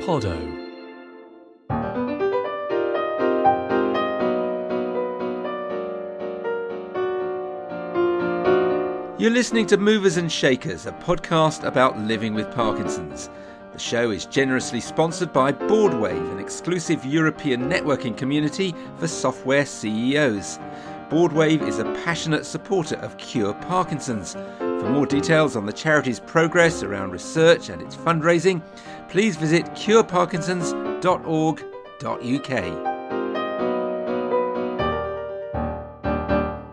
Podot. You're listening to Movers and Shakers, a podcast about living with Parkinson's. The show is generously sponsored by Boardwave, an exclusive European networking community for software CEOs. Boardwave is a passionate supporter of Cure Parkinson's. For more details on the charity's progress around research and its fundraising, please visit cureparkinsons.org.uk.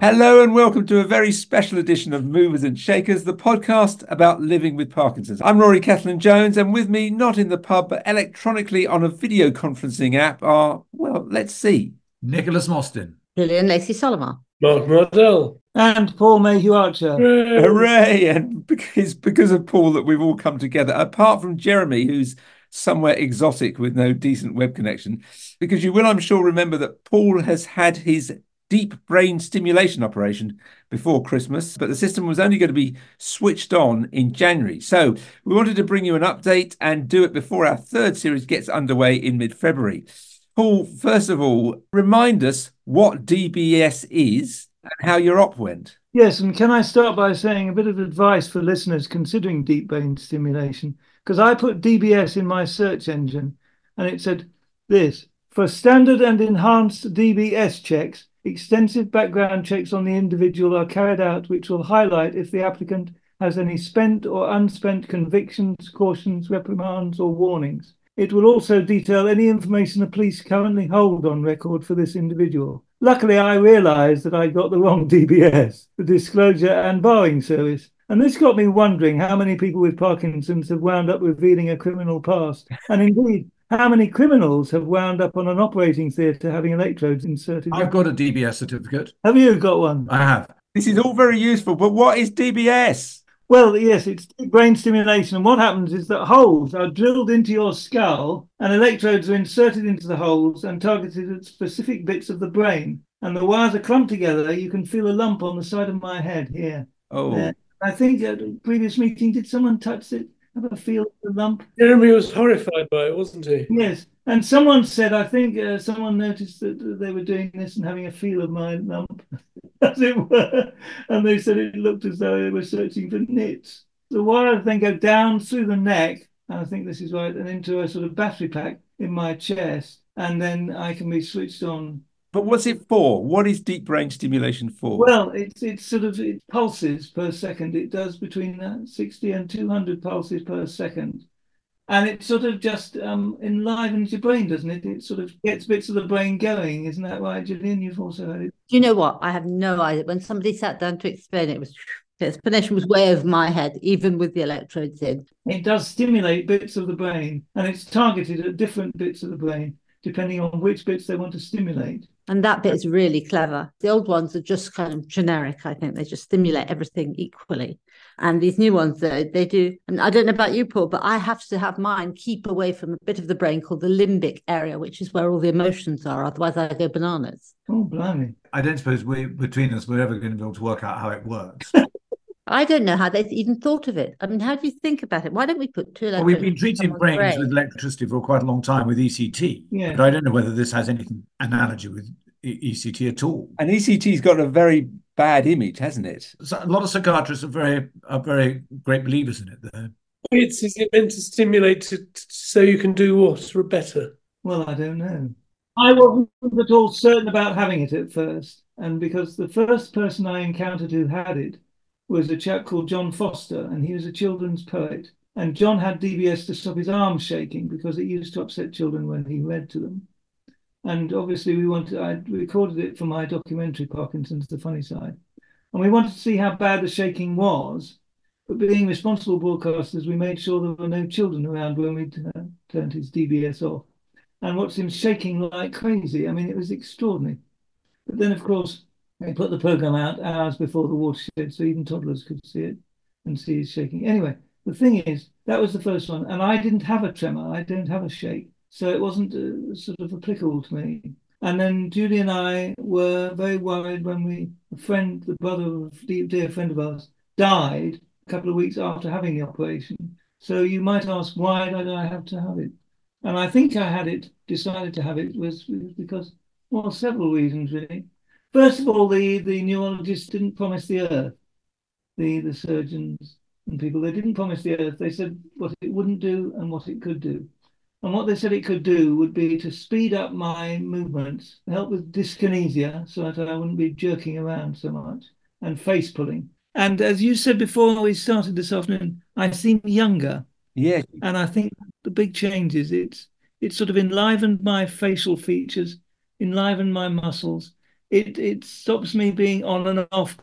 Hello and welcome to a very special edition of Movers and Shakers, the podcast about living with Parkinson's. I'm Rory Cellan Jones, and with me, not in the pub, but electronically on a video conferencing app, are, well, let's see. Nicholas Mostyn. Gillian Lacey Solymar. Mark Mardell. And Paul Mayhew Archer. Hooray. Hooray! And it's because of Paul that we've all come together, apart from Jeremy, who's somewhere exotic with no decent web connection. Because you will, I'm sure, remember that Paul has had his deep brain stimulation operation before Christmas, but the system was only going to be switched on in January. So we wanted to bring you an update and do it before our third series gets underway in mid February. Paul, first of all, remind us what DBS is and how your op went. Yes, and can I start by saying a bit of advice for listeners considering deep brain stimulation? Because I put DBS in my search engine and it said this for standard and enhanced DBS checks, extensive background checks on the individual are carried out, which will highlight if the applicant has any spent or unspent convictions, cautions, reprimands, or warnings. It will also detail any information the police currently hold on record for this individual. Luckily, I realised that I got the wrong DBS, the Disclosure and Barring Service. And this got me wondering how many people with Parkinson's have wound up revealing a criminal past. And indeed, how many criminals have wound up on an operating theatre having electrodes inserted? I've got a DBS certificate. Have you got one? I have. This is all very useful, but what is DBS? Well, yes, it's brain stimulation. And what happens is that holes are drilled into your skull and electrodes are inserted into the holes and targeted at specific bits of the brain. And the wires are clumped together. You can feel a lump on the side of my head here. Oh, There. I think at a previous meeting, did someone touch it? Have a feel of the lump? Jeremy was horrified by it, wasn't he? Yes. And someone said, I think uh, someone noticed that they were doing this and having a feel of my lump, as it were. And they said it looked as though they were searching for nits. The wires then go down through the neck, and I think this is right, and into a sort of battery pack in my chest. And then I can be switched on. But what's it for? What is deep brain stimulation for? Well, it's it's sort of it pulses per second. It does between uh, 60 and 200 pulses per second. And it sort of just um, enlivens your brain, doesn't it? It sort of gets bits of the brain going. Isn't that right, Gillian? You've also heard it. Do you know what? I have no idea. When somebody sat down to explain it, it was the explanation was way over my head, even with the electrodes in. It does stimulate bits of the brain, and it's targeted at different bits of the brain, depending on which bits they want to stimulate. And that bit is really clever. The old ones are just kind of generic, I think. They just stimulate everything equally. And these new ones, they, they do. And I don't know about you, Paul, but I have to have mine keep away from a bit of the brain called the limbic area, which is where all the emotions are. Otherwise, I go bananas. Oh, blimey. I don't suppose we, between us, we're ever going to be able to work out how it works. I don't know how they've even thought of it. I mean, how do you think about it? Why don't we put two well, we've been treating brains brain? with electricity for quite a long time with ECT, Yeah. but I don't know whether this has anything analogy with ECT at all. and ECT's got a very bad image, hasn't it? So a lot of psychiatrists are very are very great believers in it. Though. It's is it meant to stimulate to, to- so you can do what or better? Well, I don't know. I wasn't at all certain about having it at first, and because the first person I encountered who had it was a chap called John Foster, and he was a children's poet. And John had DBS to stop his arms shaking because it used to upset children when he read to them. And obviously, we wanted, I recorded it for my documentary, Parkinson's The Funny Side. And we wanted to see how bad the shaking was. But being responsible broadcasters, we made sure there were no children around when we uh, turned his DBS off and watched him shaking like crazy. I mean, it was extraordinary. But then, of course, they put the program out hours before the watershed, so even toddlers could see it and see it shaking. Anyway, the thing is, that was the first one, and I didn't have a tremor. I don't have a shake, so it wasn't uh, sort of applicable to me. And then Julie and I were very worried when we, a friend, the brother of dear, dear friend of ours, died a couple of weeks after having the operation. So you might ask, why did I have to have it? And I think I had it decided to have it was because, well, several reasons really. First of all, the, the neurologists didn't promise the earth, the, the surgeons and people, they didn't promise the earth. They said what it wouldn't do and what it could do. And what they said it could do would be to speed up my movements, help with dyskinesia so that I wouldn't be jerking around so much, and face pulling. And as you said before we started this afternoon, I seem younger. Yeah. And I think the big change is it's it's sort of enlivened my facial features, enlivened my muscles. It it stops me being on and off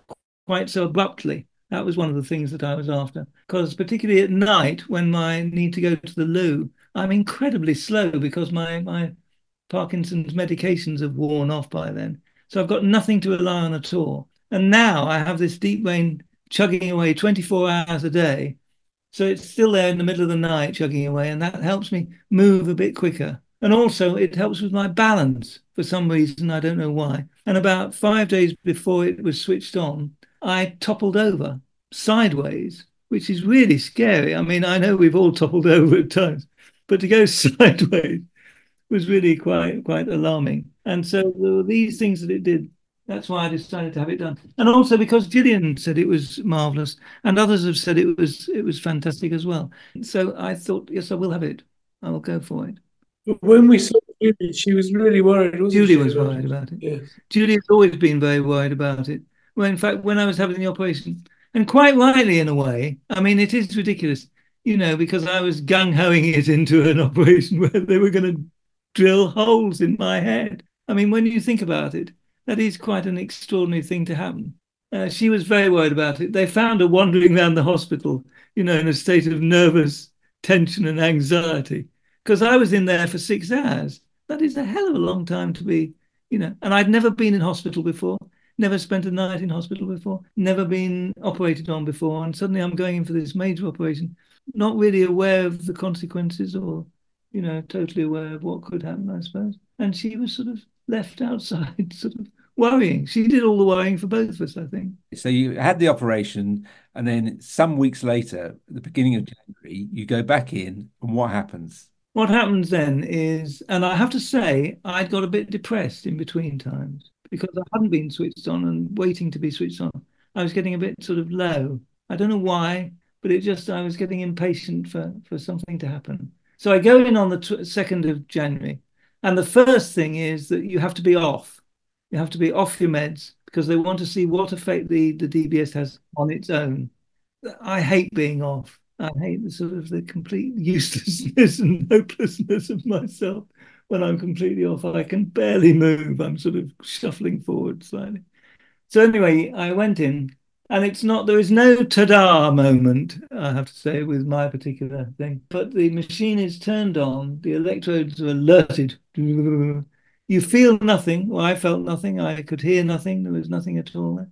quite so abruptly. That was one of the things that I was after. Because particularly at night, when I need to go to the loo, I'm incredibly slow because my my Parkinson's medications have worn off by then. So I've got nothing to rely on at all. And now I have this deep vein chugging away 24 hours a day. So it's still there in the middle of the night chugging away, and that helps me move a bit quicker. And also, it helps with my balance for some reason, I don't know why. And about five days before it was switched on, I toppled over sideways, which is really scary. I mean, I know we've all toppled over at times, but to go sideways was really quite quite alarming. And so there were these things that it did. That's why I decided to have it done. And also because Gillian said it was marvelous, and others have said it was it was fantastic as well. So I thought, yes, I will have it. I will go for it. When we saw Julie, she was really worried, Julie she? was worried about it. Yes. Julie has always been very worried about it. Well, in fact, when I was having the operation, and quite rightly in a way, I mean, it is ridiculous, you know, because I was gung hoing it into an operation where they were going to drill holes in my head. I mean, when you think about it, that is quite an extraordinary thing to happen. Uh, she was very worried about it. They found her wandering around the hospital, you know, in a state of nervous tension and anxiety, because I was in there for six hours. That is a hell of a long time to be, you know, and I'd never been in hospital before never spent a night in hospital before, never been operated on before, and suddenly I'm going in for this major operation, not really aware of the consequences or, you know, totally aware of what could happen, I suppose. And she was sort of left outside, sort of worrying. She did all the worrying for both of us, I think. So you had the operation, and then some weeks later, the beginning of January, you go back in, and what happens? What happens then is, and I have to say, I'd got a bit depressed in between times because I hadn't been switched on and waiting to be switched on. I was getting a bit sort of low. I don't know why, but it just I was getting impatient for for something to happen. So I go in on the second of January, and the first thing is that you have to be off. You have to be off your meds because they want to see what effect the the DBS has on its own. I hate being off. I hate the sort of the complete uselessness and hopelessness of myself when I'm completely off. I can barely move. I'm sort of shuffling forward slightly. So anyway, I went in, and it's not there is no ta-da moment, I have to say, with my particular thing. But the machine is turned on, the electrodes are alerted. You feel nothing. Well, I felt nothing. I could hear nothing. There was nothing at all. There.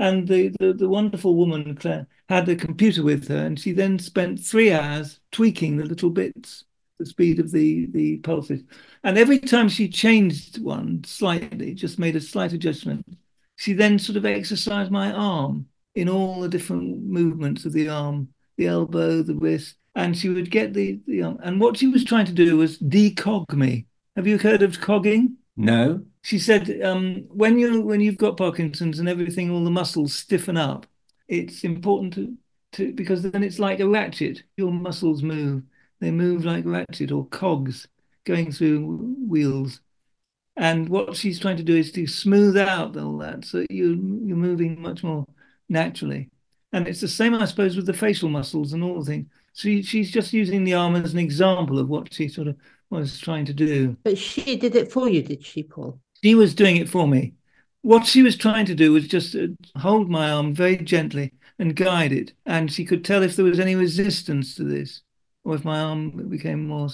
And the, the, the wonderful woman, Claire, had a computer with her, and she then spent three hours tweaking the little bits, the speed of the, the pulses. And every time she changed one slightly, just made a slight adjustment, she then sort of exercised my arm in all the different movements of the arm, the elbow, the wrist, and she would get the, the arm. And what she was trying to do was decog me. Have you heard of cogging? No. She said, um, when you when you've got Parkinson's and everything, all the muscles stiffen up. It's important to, to because then it's like a ratchet. Your muscles move; they move like ratchet or cogs going through wheels. And what she's trying to do is to smooth out all that, so you you're moving much more naturally. And it's the same, I suppose, with the facial muscles and all the things. So she's just using the arm as an example of what she sort of was trying to do. But she did it for you, did she, Paul? She was doing it for me. What she was trying to do was just uh, hold my arm very gently and guide it. And she could tell if there was any resistance to this or if my arm became more.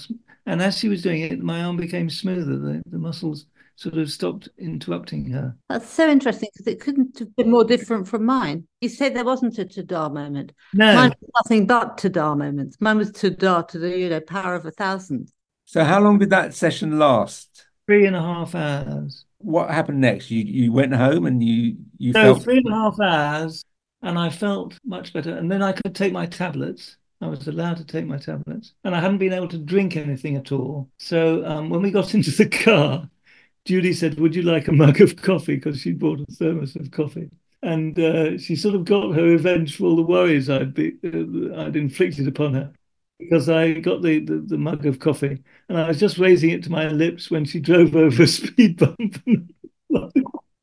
And as she was doing it, my arm became smoother. The, the muscles sort of stopped interrupting her. That's so interesting because it couldn't have been more different from mine. You said there wasn't a ta-da moment. No. Mine was nothing but ta-da moments. Mine was ta-da to the you know power of a thousand. So how long did that session last? Three and a half hours. What happened next? You you went home and you you so felt three and a half hours, and I felt much better. And then I could take my tablets, I was allowed to take my tablets, and I hadn't been able to drink anything at all. So um, when we got into the car, Judy said, "Would you like a mug of coffee?" Because she bought a thermos of coffee, and uh, she sort of got her revenge for all the worries I'd be uh, I'd inflicted upon her because I got the, the, the mug of coffee, and I was just raising it to my lips when she drove over a speed bump.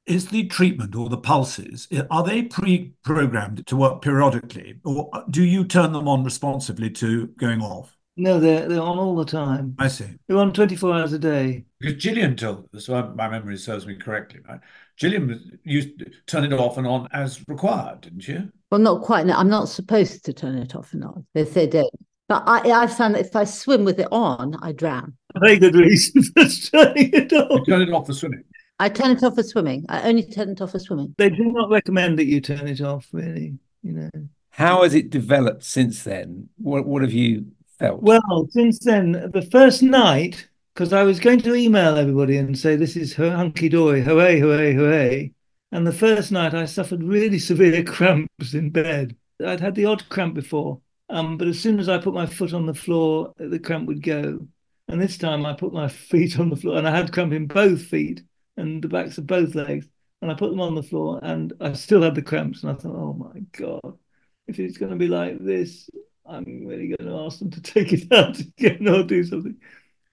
is the treatment or the pulses are they pre-programmed to work periodically or do you turn them on responsively to going off? No they're they're on all the time. I see. They're on 24 hours a day. Because gillian told us so my memory serves me correctly right? Gillian used to turn it off and on as required didn't you well not quite no, i'm not supposed to turn it off and on. They say don't uh, but I, I found that if I swim with it on, I drown. Very good reason for turning it off. You turn it off for swimming. I turn it off for swimming. I only turn it off for swimming. They do not recommend that you turn it off, really. You know. How has it developed since then? What What have you felt? Well, since then, the first night, because I was going to email everybody and say this is hunky dory, hooray, hooray, hooray. And the first night, I suffered really severe cramps in bed. I'd had the odd cramp before, um, but as soon as I put my foot on the floor, the cramp would go. And this time, I put my feet on the floor, and I had cramp in both feet and the backs of both legs. And I put them on the floor and I still had the cramps. And I thought, oh my God, if it's going to be like this, I'm really going to ask them to take it out again or do something.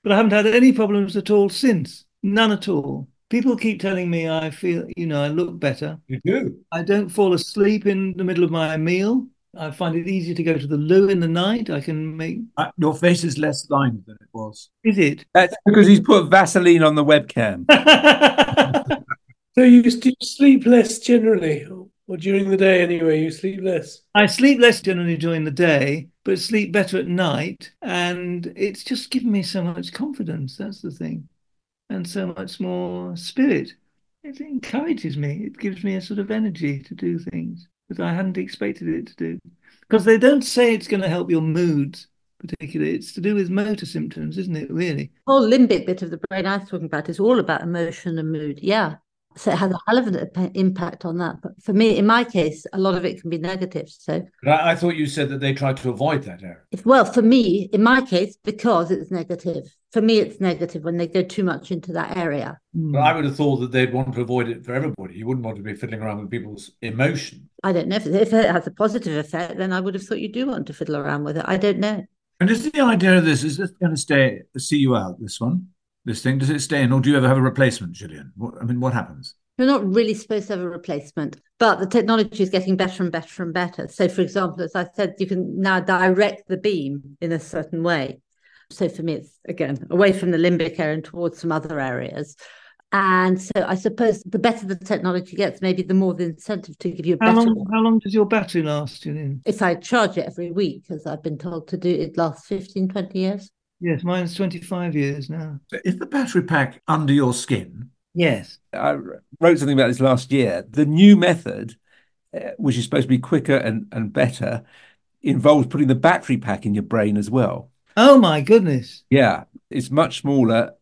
But I haven't had any problems at all since. None at all. People keep telling me I feel, you know, I look better. You do. I don't fall asleep in the middle of my meal. I find it easier to go to the loo in the night. I can make. Uh, your face is less lined than it was. Is it? That's because he's put Vaseline on the webcam. so you, you sleep less generally, or during the day anyway? You sleep less. I sleep less generally during the day, but sleep better at night, and it's just given me so much confidence. That's the thing, and so much more spirit. It encourages me. It gives me a sort of energy to do things that I hadn't expected it to do. Because they don't say it's going to help your moods, particularly. It's to do with motor symptoms, isn't it, really? The whole limbic bit of the brain I was talking about is all about emotion and mood. Yeah. So it has a hell of an impact on that. But for me, in my case, a lot of it can be negative. So I, I, thought you said that they tried to avoid that area. Well, for me, in my case, because it's negative. For me, it's negative when they go too much into that area. Hmm. But I would have thought that they'd want to avoid it for everybody. You wouldn't want to be fiddling around with people's emotion. I don't know if, if it has a positive effect. Then I would have thought you do want to fiddle around with it. I don't know. And is the idea of this is this going to stay see you out? This one, this thing, does it stay in, or do you ever have a replacement, Gillian? What, I mean, what happens? You're not really supposed to have a replacement, but the technology is getting better and better and better. So, for example, as I said, you can now direct the beam in a certain way. So, for me, it's again away from the limbic area and towards some other areas. And so I suppose the better the technology gets, maybe the more the incentive to give you a how better long, one. How long does your battery last, Gillian? If I charge it every week, as I've been told to do, it lasts 15, 20 years. Yes, mine's 25 years now. Is the battery pack under your skin? Yes. I wrote something about this last year. The new method, uh, which is supposed to be quicker and, and better, involves putting the battery pack in your brain as well. Oh my goodness. Yeah, it's much smaller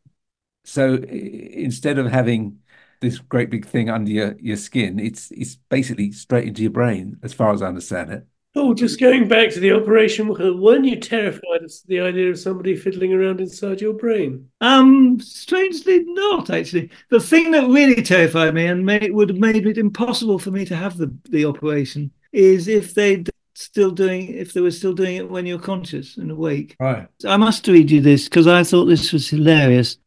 so instead of having this great big thing under your, your skin, it's it's basically straight into your brain, as far as I understand it. Oh, just going back to the operation, weren't you terrified of the idea of somebody fiddling around inside your brain? Um, strangely not actually. The thing that really terrified me and made, would have made it impossible for me to have the, the operation is if they still doing if they were still doing it when you're conscious and awake. Right. I must read you this because I thought this was hilarious.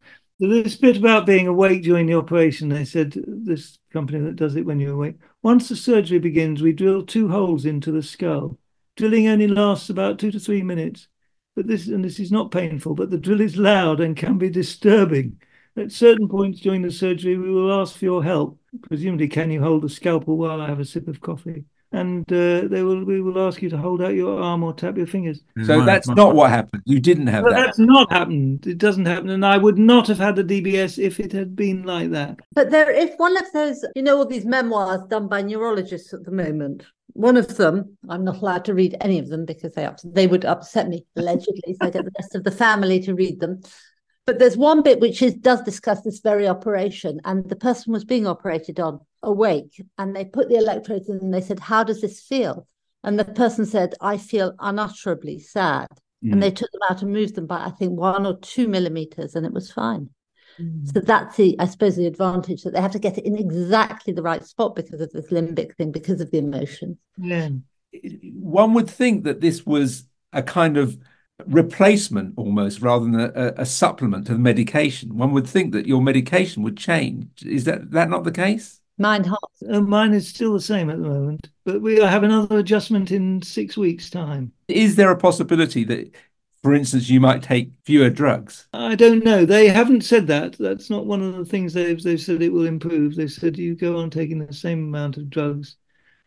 This bit about being awake during the operation, they said, this company that does it when you're awake. Once the surgery begins, we drill two holes into the skull. Drilling only lasts about two to three minutes. But this, and this is not painful, but the drill is loud and can be disturbing. At certain points during the surgery, we will ask for your help. Presumably, can you hold the scalpel while I have a sip of coffee? And uh, they will we will ask you to hold out your arm or tap your fingers. So that's not what happened. You didn't have well, that. That's not happened. It doesn't happen, and I would not have had the DBS if it had been like that. But there, if one of those, you know, all these memoirs done by neurologists at the moment. One of them, I'm not allowed to read any of them because they they would upset me allegedly. so I get the rest of the family to read them. But there's one bit which is, does discuss this very operation, and the person was being operated on awake, and they put the electrodes in, and they said, "How does this feel?" And the person said, I feel unutterably sad. Mm. And they took them out and moved them by, I think, one or two millimeters, and it was fine. So that's the, I suppose, the advantage that they have to get it in exactly the right spot because of this limbic thing, because of the emotions. Yeah. One would think that this was a kind of replacement almost rather than a, a supplement to the medication. One would think that your medication would change. Is that that not the case? Mine has. Uh, mine is still the same at the moment, but we have another adjustment in six weeks' time. Is there a possibility that, for instance, you might take fewer drugs? I don't know. They haven't said that. That's not one of the things they've they've said it will improve. They said you go on taking the same amount of drugs.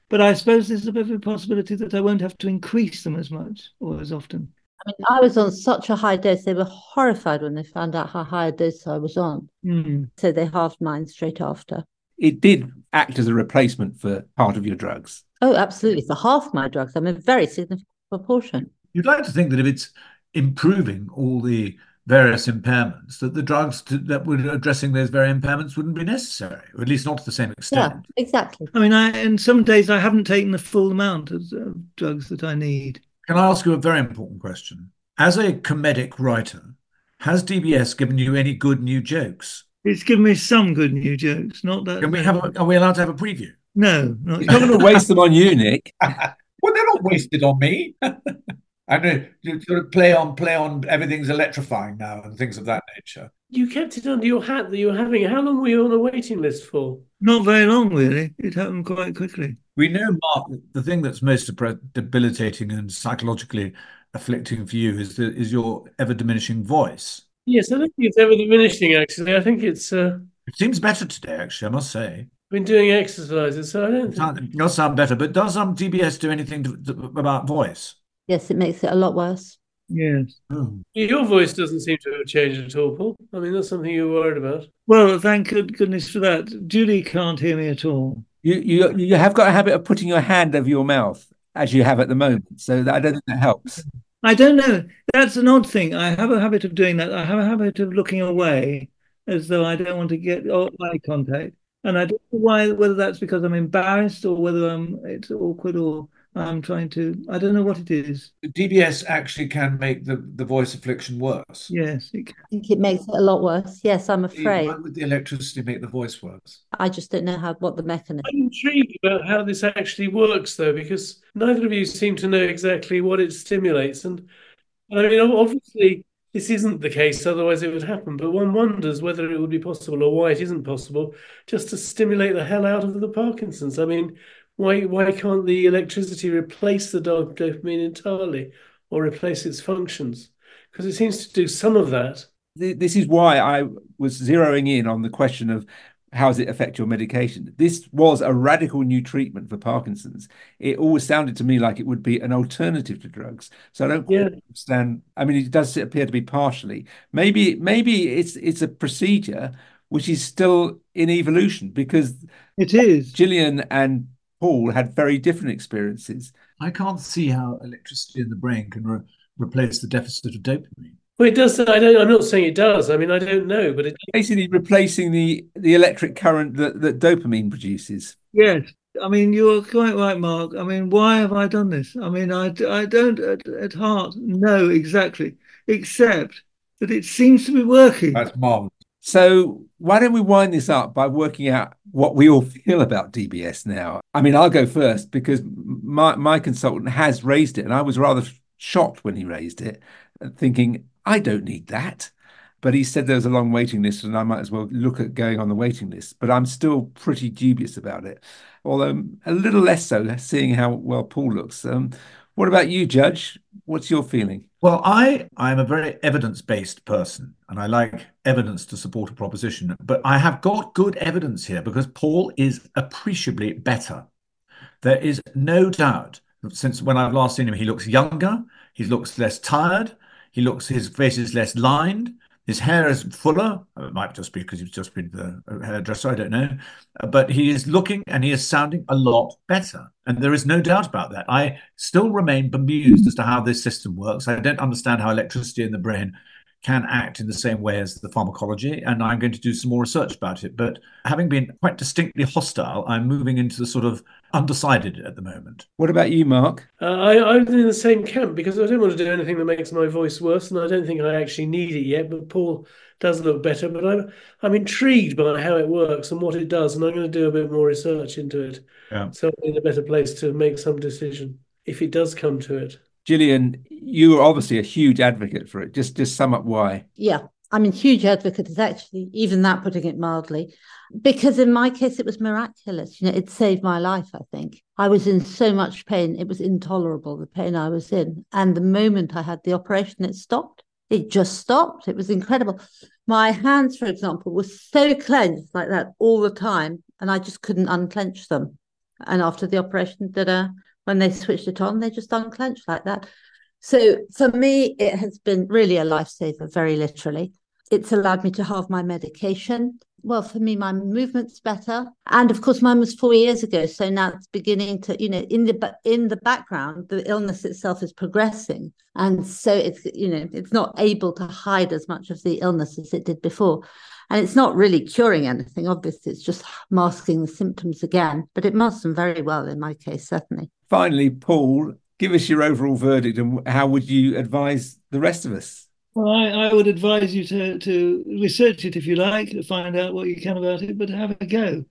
But I suppose there's a bit of a possibility that I won't have to increase them as much or as often. I mean, I was on such a high dose. They were horrified when they found out how high a dose I was on. Mm. So they halved mine straight after. It did act as a replacement for part of your drugs. Oh, absolutely. For half my drugs, I'm a very significant proportion. You'd like to think that if it's improving all the various impairments, that the drugs to, that were addressing those very impairments wouldn't be necessary, or at least not to the same Yeah, extent. exactly. I mean, I and some days I haven't taken the full amount of uh, drugs that I need. Can I ask you a very important question? As a comedic writer, has DBS given you any good new jokes? It's given me some good new jokes. Not that. Can we have? A, are we allowed to have a preview? No, not You're not going to waste them on you, Nick. Well, they're not wasted on me. I know you sort of play on, play on. Everything's electrifying now and things of that nature. You kept it under your hat that you were having. How long were you on a waiting list for? not very long, really. It happened quite quickly. We know, Mark, the thing that's most debilitating and psychologically afflicting for you is the, is your ever diminishing voice. Yes, I don't think it's ever diminishing. Actually, I think it's. Uh, It seems better today, actually. I must say. been doing exercises, so I don't. It Think... sound- it does sound better, but does um DBS do anything to, to, about voice? Yes, it makes it a lot worse. Yes. Oh. Your voice doesn't seem to have changed at all, Paul. I mean, that's something you're worried about. Well, thank goodness for that. Julie can't hear me at all. You you you have got a habit of putting your hand over your mouth as you have at the moment, so that, I don't think that helps. I don't know. That's an odd thing. I have a habit of doing that. I have a habit of looking away as though I don't want to get eye contact. And I don't know why, whether that's because I'm embarrassed or whether I'm it's awkward or I'm trying to. I don't know what it is. DBS actually can make the, the voice affliction worse. Yes, it, I think it makes it a lot worse. Yes, I'm afraid. Why would the electricity make the voice worse? I just don't know how what the mechanism. I'm intrigued about how this actually works, though, because neither of you seem to know exactly what it stimulates. And I mean, obviously, this isn't the case, otherwise it would happen. But one wonders whether it would be possible or why it isn't possible just to stimulate the hell out of the Parkinson's. I mean, why why can't the electricity replace the dop- dopamine entirely or replace its functions? Because it seems to do some of that. This is why I was zeroing in on the question of how does it affect your medication. This was a radical new treatment for Parkinson's. It always sounded to me like it would be an alternative to drugs. So I don't Yeah. understand. I mean, it does appear to be partially. Maybe maybe it's it's a procedure which is still in evolution because it is. Gillian and Paul had very different experiences. I can't see how electricity in the brain can re- replace the deficit of dopamine. Well, it does. I don't. I'm not saying it does. I mean, I don't know, but it. Basically replacing the the electric current that, that dopamine produces. Yes. I mean, you're quite right, Mark. I mean, why have I done this? I mean, I, I don't at, at heart know exactly, except that it seems to be working. That's marvelous. So why don't we wind this up by working out what we all feel about DBS now? I mean, I'll go first because my my consultant has raised it, and I was rather shocked when he raised it, thinking I don't need that. But he said there was a long waiting list, and I might as well look at going on the waiting list. But I'm still pretty dubious about it, although a little less so, seeing how well Paul looks. Um, what about you, Judge? What's your feeling? Well, I I'm a very evidence-based person, and I like evidence to support a proposition. But I have got good evidence here because Paul is appreciably better. There is no doubt since when I've last seen him, he looks younger, he looks less tired, he looks his face is less lined, his hair is fuller. It might just be because he's just been the uh, hairdresser, I don't know. Uh, but he is looking and he is sounding a lot better. And there is no doubt about that. I still remain bemused as to how this system works. I don't understand how electricity in the brain can act in the same way as the pharmacology, and I'm going to do some more research about it. But having been quite distinctly hostile, I'm moving into the sort of undecided at the moment. What about you, Mark? Uh, I, I'm in the same camp because I don't want to do anything that makes my voice worse, and I don't think I actually need it yet. But Paul does look better. But I'm I'm intrigued by how it works and what it does, and I'm going to do a bit more research into it. Yeah. So I'm in a better place to make some decision if it does come to it. Gillian, you are obviously a huge advocate for it. Just just sum up why. Yeah, I'm a huge advocate. Is actually even that putting it mildly, because in my case it was miraculous. You know, it saved my life. I think I was in so much pain; it was intolerable the pain I was in. And the moment I had the operation, it stopped. It just stopped. It was incredible. My hands, for example, were so clenched like that all the time, and I just couldn't unclench them. And after the operation, uh, when they switched it on, they just unclenched like that. So for me, it has been really a lifesaver, very literally. It's allowed me to halve my medication. Well, for me, my movement's better, and of course, mine was four years ago. So now it's beginning to, you know, in the in the background, the illness itself is progressing, and so it's, you know, it's not able to hide as much of the illness as it did before. And it's not really curing anything, obviously, it's just masking the symptoms again, but it masks them very well in my case, certainly. Finally, Paul, give us your overall verdict and how would you advise the rest of us? Well, I, I would advise you to, to research it if you like, to find out what you can about it, but have a go.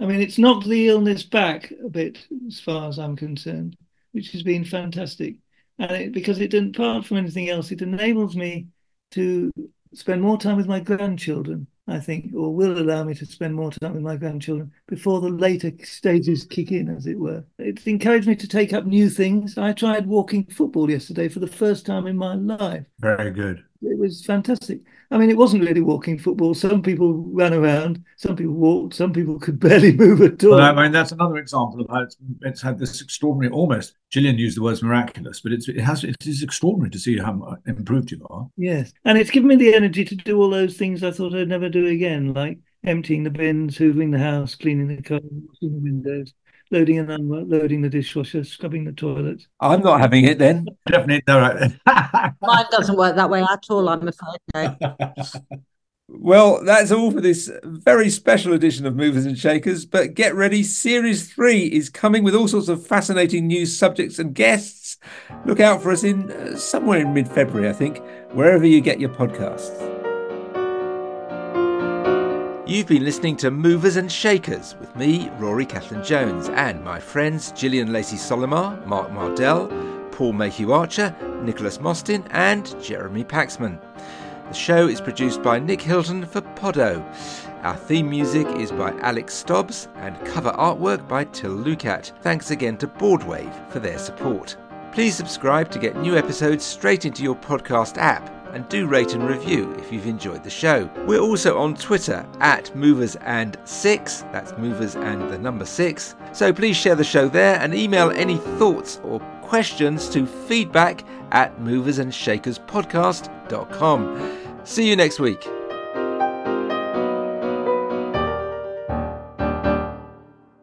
I mean, it's knocked the illness back a bit, as far as I'm concerned, which has been fantastic. And it, because it didn't, apart from anything else, it enables me to spend more time with my grandchildren I think, or will allow me to spend more time with my grandchildren before the later stages kick in, as it were. It's encouraged me to take up new things. I tried walking football yesterday for the first time in my life. Very good. It was fantastic. I mean, it wasn't really walking football. Some people ran around, some people walked, some people could barely move at all. Well, I mean, that's another example of how it's, it's had this extraordinary, almost. Gillian used the words miraculous, but it's, it has it is extraordinary to see how improved you are. Yes, and it's given me the energy to do all those things I thought I'd never do again, like emptying the bins, hoovering the house, cleaning the car, washing the windows loading and unloading the dishwasher, scrubbing the toilets. I'm not having it then. Definitely, no, right. Mine doesn't work that way at all, I'm afraid. No. Well, that's all for this very special edition of Movers and Shakers. But get ready, Series 3 is coming with all sorts of fascinating new subjects and guests. Look out for us in uh, somewhere in mid February, I think, wherever you get your podcasts. You've been listening to Movers and Shakers with me, Rory Cellan Jones, and my friends Gillian Lacey Solymar, Mark Mardell, Paul Mayhew Archer, Nicholas Mostyn, and Jeremy Paxman. The show is produced by Nick Hilton for Podot. Our theme music is by Alex Stobbs and cover artwork by Till Lukat. Thanks again to Boardwave for their support. Please subscribe to get new episodes straight into your podcast app and do rate and review if you've enjoyed the show. We're also on Twitter at Movers and Six, that's Movers and the number six. So please share the show there and email any thoughts or questions to feedback at moversandshakerspodcast.com. See you next week.